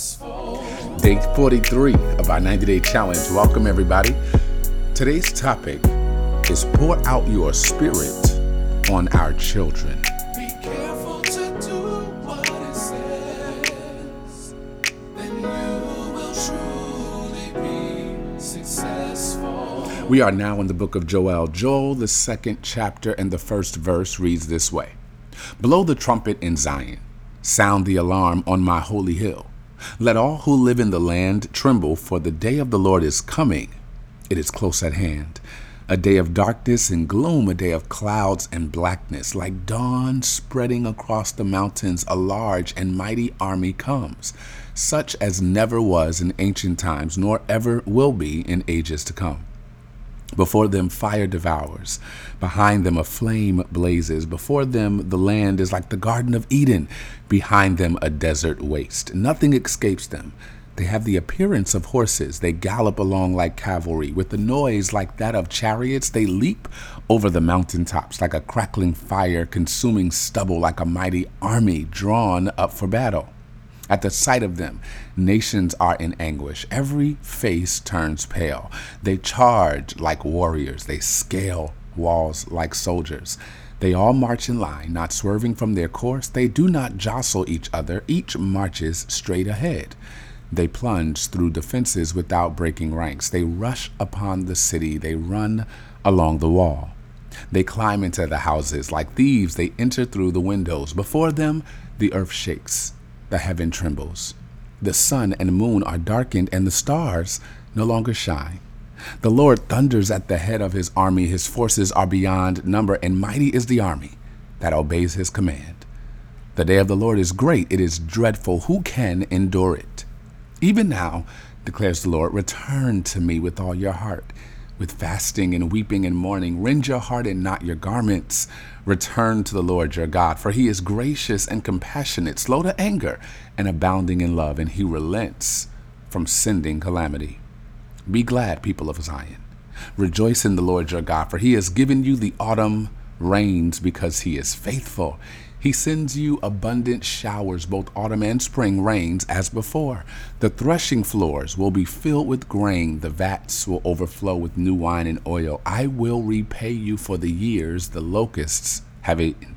Day 43 of our 90 day challenge. Welcome, everybody. Today's topic is pour out your spirit on our children. Be careful to do what it says. Then you will truly be successful. We are now in the book of Joel. Joel, the second chapter and the first verse reads this way Blow the trumpet in Zion, sound the alarm on my holy hill. Let all who live in the land tremble, for the day of the Lord is coming. It is close at hand. A day of darkness and gloom, a day of clouds and blackness. Like dawn spreading across the mountains, a large and mighty army comes, such as never was in ancient times, nor ever will be in ages to come. Before them, fire devours. Behind them, a flame blazes. Before them, the land is like the Garden of Eden. Behind them, a desert waste. Nothing escapes them. They have the appearance of horses. They gallop along like cavalry. With a noise like that of chariots, they leap over the mountaintops like a crackling fire, consuming stubble like a mighty army drawn up for battle. At the sight of them, nations are in anguish. Every face turns pale. They charge like warriors. They scale walls like soldiers. They all march in line, not swerving from their course. They do not jostle each other. Each marches straight ahead. They plunge through defenses without breaking ranks. They rush upon the city. They run along the wall. They climb into the houses. Like thieves, they enter through the windows. Before them, the earth shakes the heaven trembles. The sun and moon are darkened, and the stars no longer shine. The Lord thunders at the head of his army. His forces are beyond number, and mighty is the army that obeys his command. The day of the Lord is great, it is dreadful. Who can endure it? Even now, declares the Lord, return to me with all your heart with fasting and weeping and mourning. Rend your heart and not your garments. Return to the Lord your God, for he is gracious and compassionate, slow to anger, and abounding in love, and he relents from sending calamity. Be glad, people of Zion. Rejoice in the Lord your God, for he has given you the autumn rains because he is faithful. He sends you abundant showers, both autumn and spring rains, as before. The threshing floors will be filled with grain, the vats will overflow with new wine and oil. I will repay you for the years the locusts have eaten.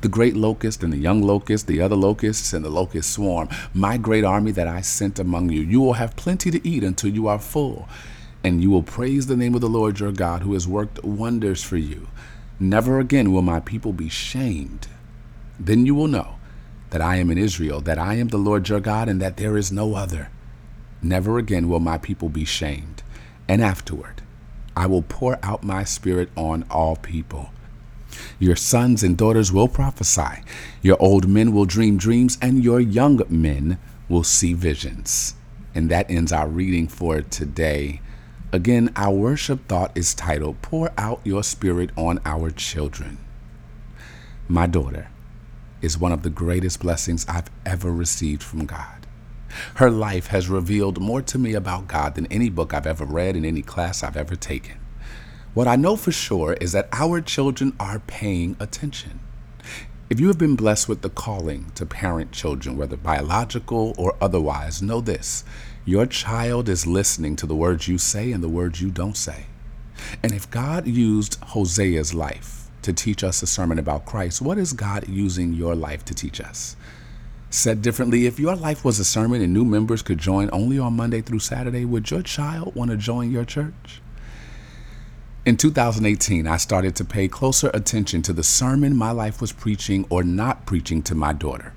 The great locust and the young locust, the other locusts and the locust swarm, my great army that I sent among you. You will have plenty to eat until you are full, and you will praise the name of the Lord your God who has worked wonders for you. Never again will my people be shamed then you will know that I am in Israel, that I am the Lord your God, and that there is no other. Never again will my people be shamed. And afterward, I will pour out my spirit on all people. Your sons and daughters will prophesy, your old men will dream dreams, and your young men will see visions. And that ends our reading for today. Again, our worship thought is titled, Pour Out Your Spirit on Our Children. My daughter, is one of the greatest blessings I've ever received from God. Her life has revealed more to me about God than any book I've ever read in any class I've ever taken. What I know for sure is that our children are paying attention. If you have been blessed with the calling to parent children, whether biological or otherwise, know this your child is listening to the words you say and the words you don't say. And if God used Hosea's life to teach us a sermon about Christ, what is God using your life to teach us? Said differently, if your life was a sermon and new members could join only on Monday through Saturday, would your child want to join your church? In 2018, I started to pay closer attention to the sermon my life was preaching or not preaching to my daughter.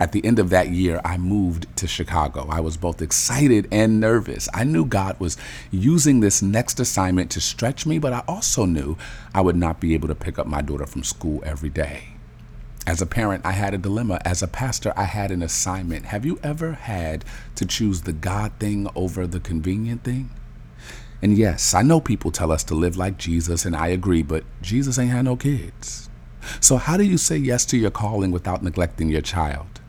At the end of that year, I moved to Chicago. I was both excited and nervous. I knew God was using this next assignment to stretch me, but I also knew I would not be able to pick up my daughter from school every day. As a parent, I had a dilemma. As a pastor, I had an assignment. Have you ever had to choose the God thing over the convenient thing? And yes, I know people tell us to live like Jesus, and I agree, but Jesus ain't had no kids. So, how do you say yes to your calling without neglecting your child?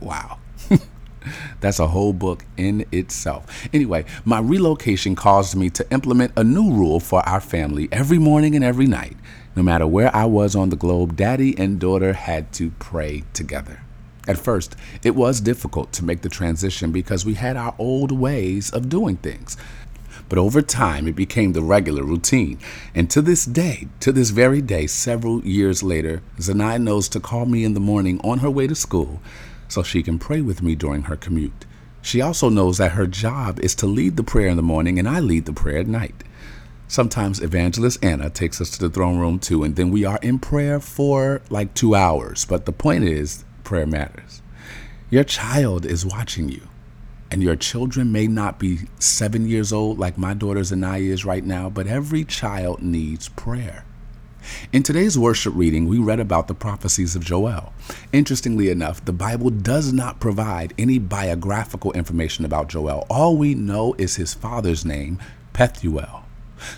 Wow. That's a whole book in itself. Anyway, my relocation caused me to implement a new rule for our family every morning and every night. No matter where I was on the globe, daddy and daughter had to pray together. At first, it was difficult to make the transition because we had our old ways of doing things. But over time, it became the regular routine. And to this day, to this very day, several years later, Zanai knows to call me in the morning on her way to school so she can pray with me during her commute. She also knows that her job is to lead the prayer in the morning and I lead the prayer at night. Sometimes Evangelist Anna takes us to the throne room too, and then we are in prayer for like two hours. But the point is, prayer matters. Your child is watching you, and your children may not be seven years old like my daughter Zanaya is right now, but every child needs prayer. In today's worship reading, we read about the prophecies of Joel. Interestingly enough, the Bible does not provide any biographical information about Joel. All we know is his father's name, Pethuel.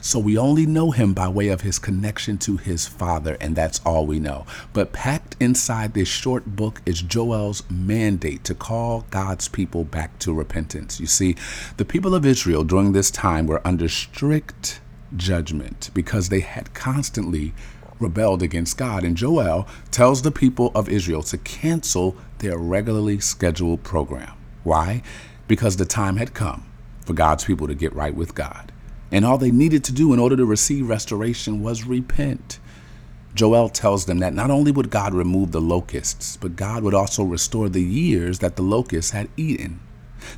So we only know him by way of his connection to his father, and that's all we know. But packed inside this short book is Joel's mandate to call God's people back to repentance. You see, the people of Israel during this time were under strict judgment because they had constantly rebelled against God. And Joel tells the people of Israel to cancel their regularly scheduled program. Why? Because the time had come for God's people to get right with God. And all they needed to do in order to receive restoration was repent. Joel tells them that not only would God remove the locusts, but God would also restore the years that the locusts had eaten.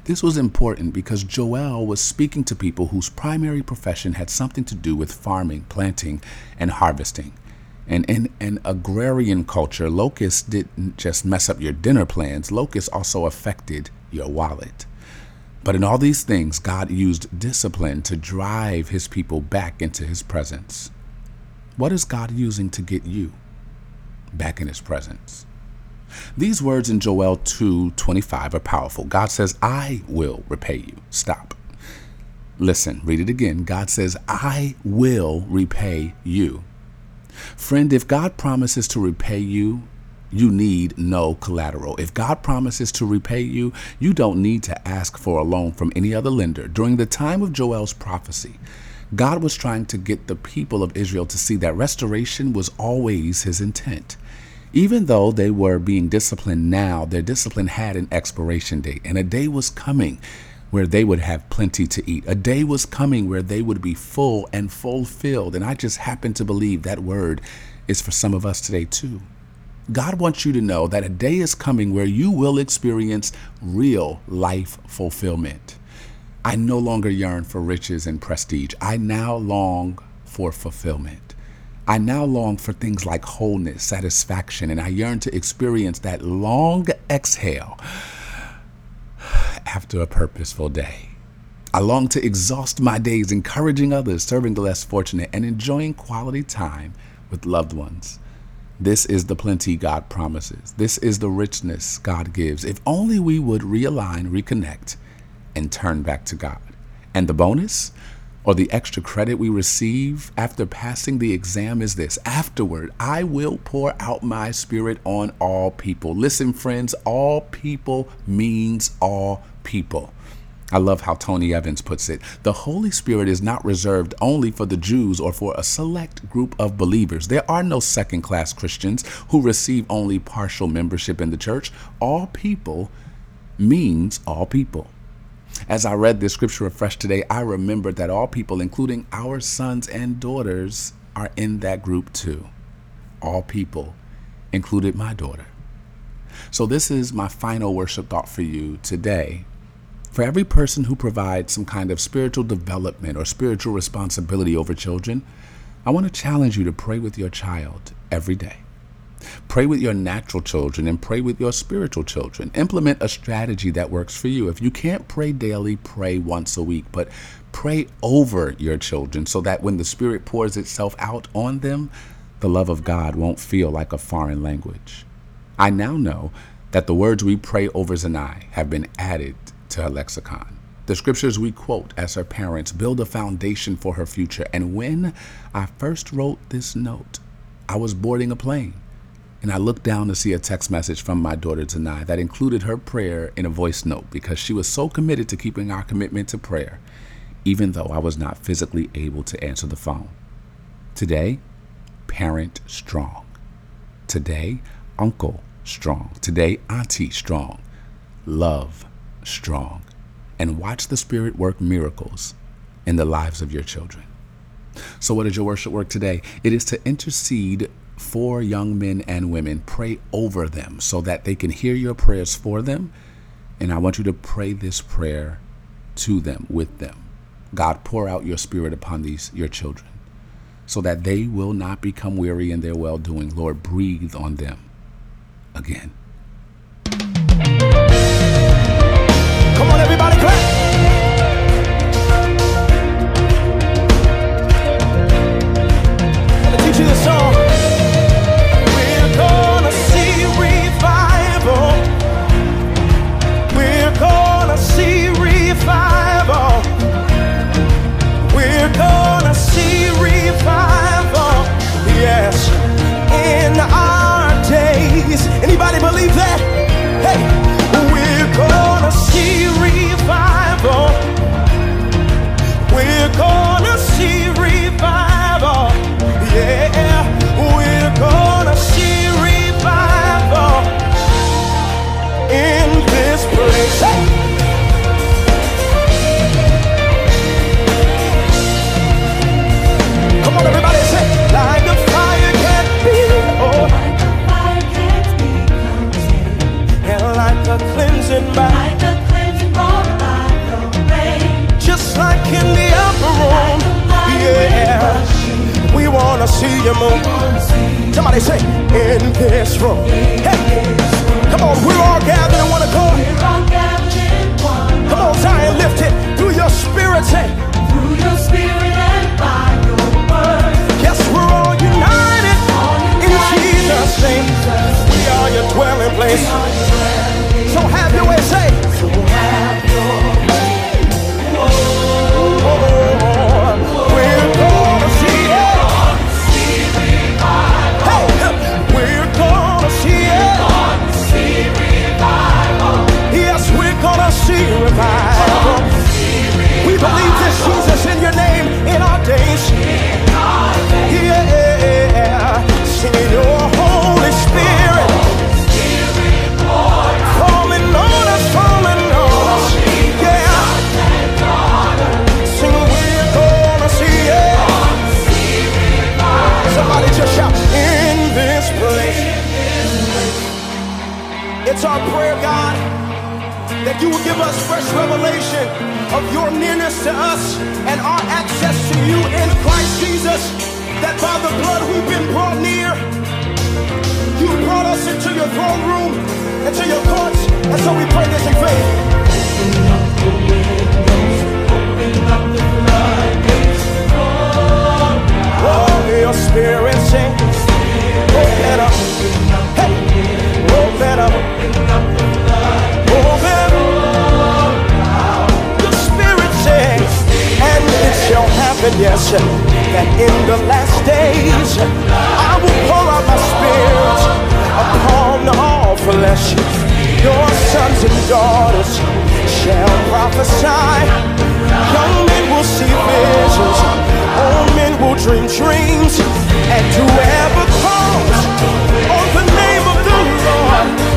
This was important because Joel was speaking to people whose primary profession had something to do with farming, planting, and harvesting. And in an agrarian culture, locusts didn't just mess up your dinner plans, locusts also affected your wallet. But in all these things, God used discipline to drive his people back into his presence. What is God using to get you back in his presence? These words in Joel 2:25 are powerful. God says, "I will repay you." Stop. Listen, read it again. God says, "I will repay you." Friend, if God promises to repay you, you need no collateral. If God promises to repay you, you don't need to ask for a loan from any other lender. During the time of Joel's prophecy, God was trying to get the people of Israel to see that restoration was always his intent. Even though they were being disciplined now, their discipline had an expiration date, and a day was coming where they would have plenty to eat. A day was coming where they would be full and fulfilled. And I just happen to believe that word is for some of us today, too. God wants you to know that a day is coming where you will experience real life fulfillment. I no longer yearn for riches and prestige. I now long for fulfillment. I now long for things like wholeness, satisfaction, and I yearn to experience that long exhale after a purposeful day. I long to exhaust my days encouraging others, serving the less fortunate, and enjoying quality time with loved ones. This is the plenty God promises. This is the richness God gives. If only we would realign, reconnect, and turn back to God. And the bonus or the extra credit we receive after passing the exam is this afterward, I will pour out my spirit on all people. Listen, friends, all people means all people. I love how Tony Evans puts it. The Holy Spirit is not reserved only for the Jews or for a select group of believers. There are no second class Christians who receive only partial membership in the church. All people means all people. As I read this scripture afresh today, I remembered that all people, including our sons and daughters, are in that group too. All people included my daughter. So, this is my final worship thought for you today for every person who provides some kind of spiritual development or spiritual responsibility over children, I want to challenge you to pray with your child every day. Pray with your natural children and pray with your spiritual children. Implement a strategy that works for you. If you can't pray daily, pray once a week, but pray over your children so that when the Spirit pours itself out on them, the love of God won't feel like a foreign language. I now know that the words we pray over Zanai have been added to her lexicon. The scriptures we quote as her parents build a foundation for her future. And when I first wrote this note, I was boarding a plane and I looked down to see a text message from my daughter Tanai that included her prayer in a voice note because she was so committed to keeping our commitment to prayer, even though I was not physically able to answer the phone. Today, parent strong. Today, uncle strong. Today, auntie strong. Love strong and watch the Spirit work miracles in the lives of your children. So, what is your worship work today? It is to intercede for young men and women, pray over them so that they can hear your prayers for them. And I want you to pray this prayer to them, with them. God, pour out your Spirit upon these, your children, so that they will not become weary in their well doing. Lord, breathe on them again. Place. You will give us fresh revelation of your nearness to us and our access to you in Christ Jesus. That by the blood we've been brought near. You brought us into your throne room, into your courts, and so we pray this in faith. Oh, your spirit sing. Open up. Hey. Open up. Open up. Yes, that in the last days I will pour out my spirit upon all flesh. Your sons and daughters shall prophesy. Young men will see visions. Old men will dream dreams. And whoever calls on the name of the Lord